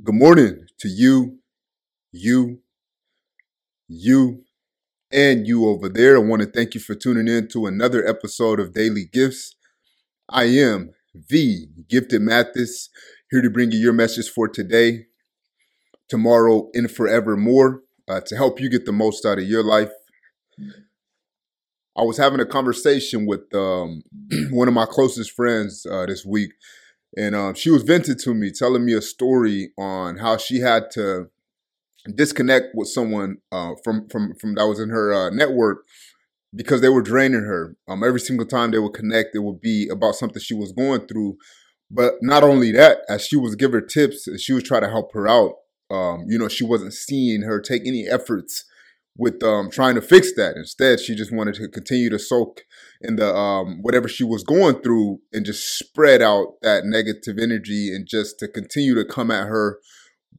Good morning to you, you, you, and you over there. I want to thank you for tuning in to another episode of Daily Gifts. I am the Gifted Mathis, here to bring you your message for today, tomorrow, and forevermore uh, to help you get the most out of your life. I was having a conversation with um, one of my closest friends uh, this week, and um, she was venting to me, telling me a story on how she had to disconnect with someone uh, from from from that was in her uh, network because they were draining her. Um, every single time they would connect, it would be about something she was going through. But not only that, as she was give her tips, she was trying to help her out. Um, you know, she wasn't seeing her take any efforts with um, trying to fix that. Instead, she just wanted to continue to soak in the um, whatever she was going through and just spread out that negative energy and just to continue to come at her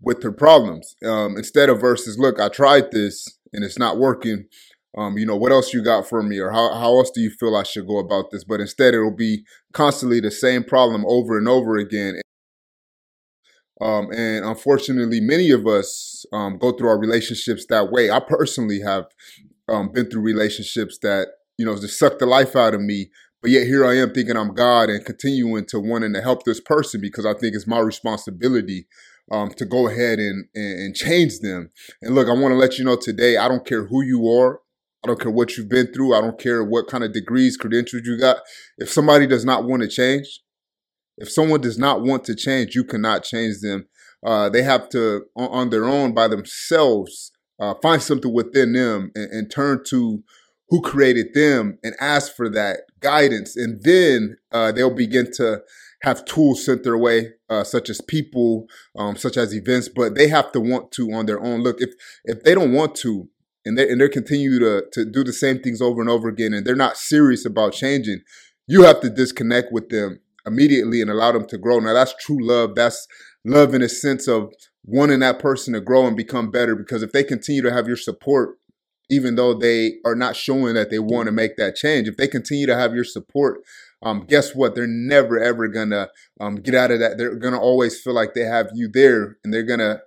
with her problems. Um, instead of versus look i tried this and it's not working. Um, you know what else you got for me? Or how, how else do you feel i should go about this? But instead it'll be constantly the same problem over and over again. Um, and unfortunately, many of us um, go through our relationships that way. I personally have um, been through relationships that, you know, just sucked the life out of me. But yet here I am thinking I'm God and continuing to wanting to help this person because I think it's my responsibility um, to go ahead and, and, and change them. And look, I want to let you know today, I don't care who you are. I don't care what you've been through. I don't care what kind of degrees, credentials you got. If somebody does not want to change, if someone does not want to change, you cannot change them. Uh, they have to, on, on, their own, by themselves, uh, find something within them and, and, turn to who created them and ask for that guidance. And then uh, they'll begin to have tools sent their way, uh, such as people, um, such as events. But they have to want to on their own. Look, if if they don't want to, and they and they continue to to do the same things over and over again, and they're not serious about changing, you have to disconnect with them immediately and allow them to grow. Now that's true love. That's love in a sense of wanting that person to grow and become better because if they continue to have your support even though they are not showing that they want to make that change. If they continue to have your support um, guess what? They're never ever gonna um, get out of that. They're gonna always feel like they have you there and they're gonna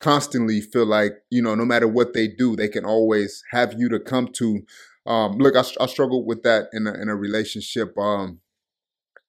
constantly feel like you know no matter what they do they can always have you to come to. Um, look I, I struggled with that in a, in a relationship um,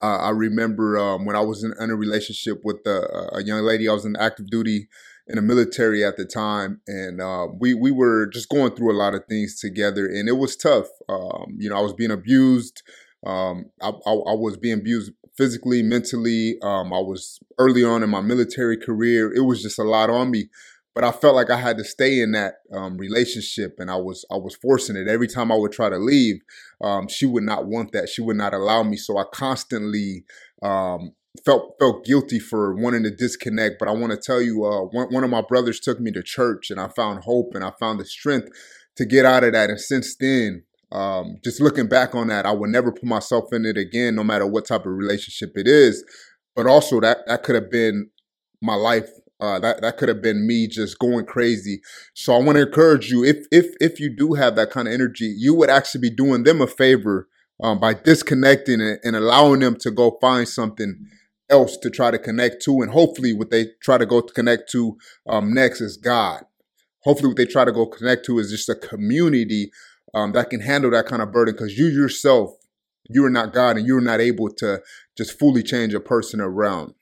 uh, I remember um, when I was in, in, a relationship with a, a, young lady. I was in active duty in the military at the time, and uh, we we were just going through a lot of things together, and it was tough. Um, you know, I was being abused. Um, I, I, I, was being abused physically, mentally. Um, I was early on in my military career. It was just a lot on me but I felt like I had to stay in that um, relationship, and I was I was forcing it. Every time I would try to leave, um, she would not want that. She would not allow me. So I constantly um, felt felt guilty for wanting to disconnect. But I want to tell you, uh, one, one of my brothers took me to church, and I found hope, and I found the strength to get out of that. And since then, um, just looking back on that, I would never put myself in it again, no matter what type of relationship it is. But also that that could have been my life uh, that that could have been me just going crazy. So I want to encourage you if if if you do have that kind of energy, you would actually be doing them a favor um, by disconnecting it and allowing them to go find something else to try to connect to, and hopefully, what they try to go to connect to um, next is God. Hopefully, what they try to go connect to is just a community um, that can handle that kind of burden. Because you yourself, you are not God, and you are not able to just fully change a person around.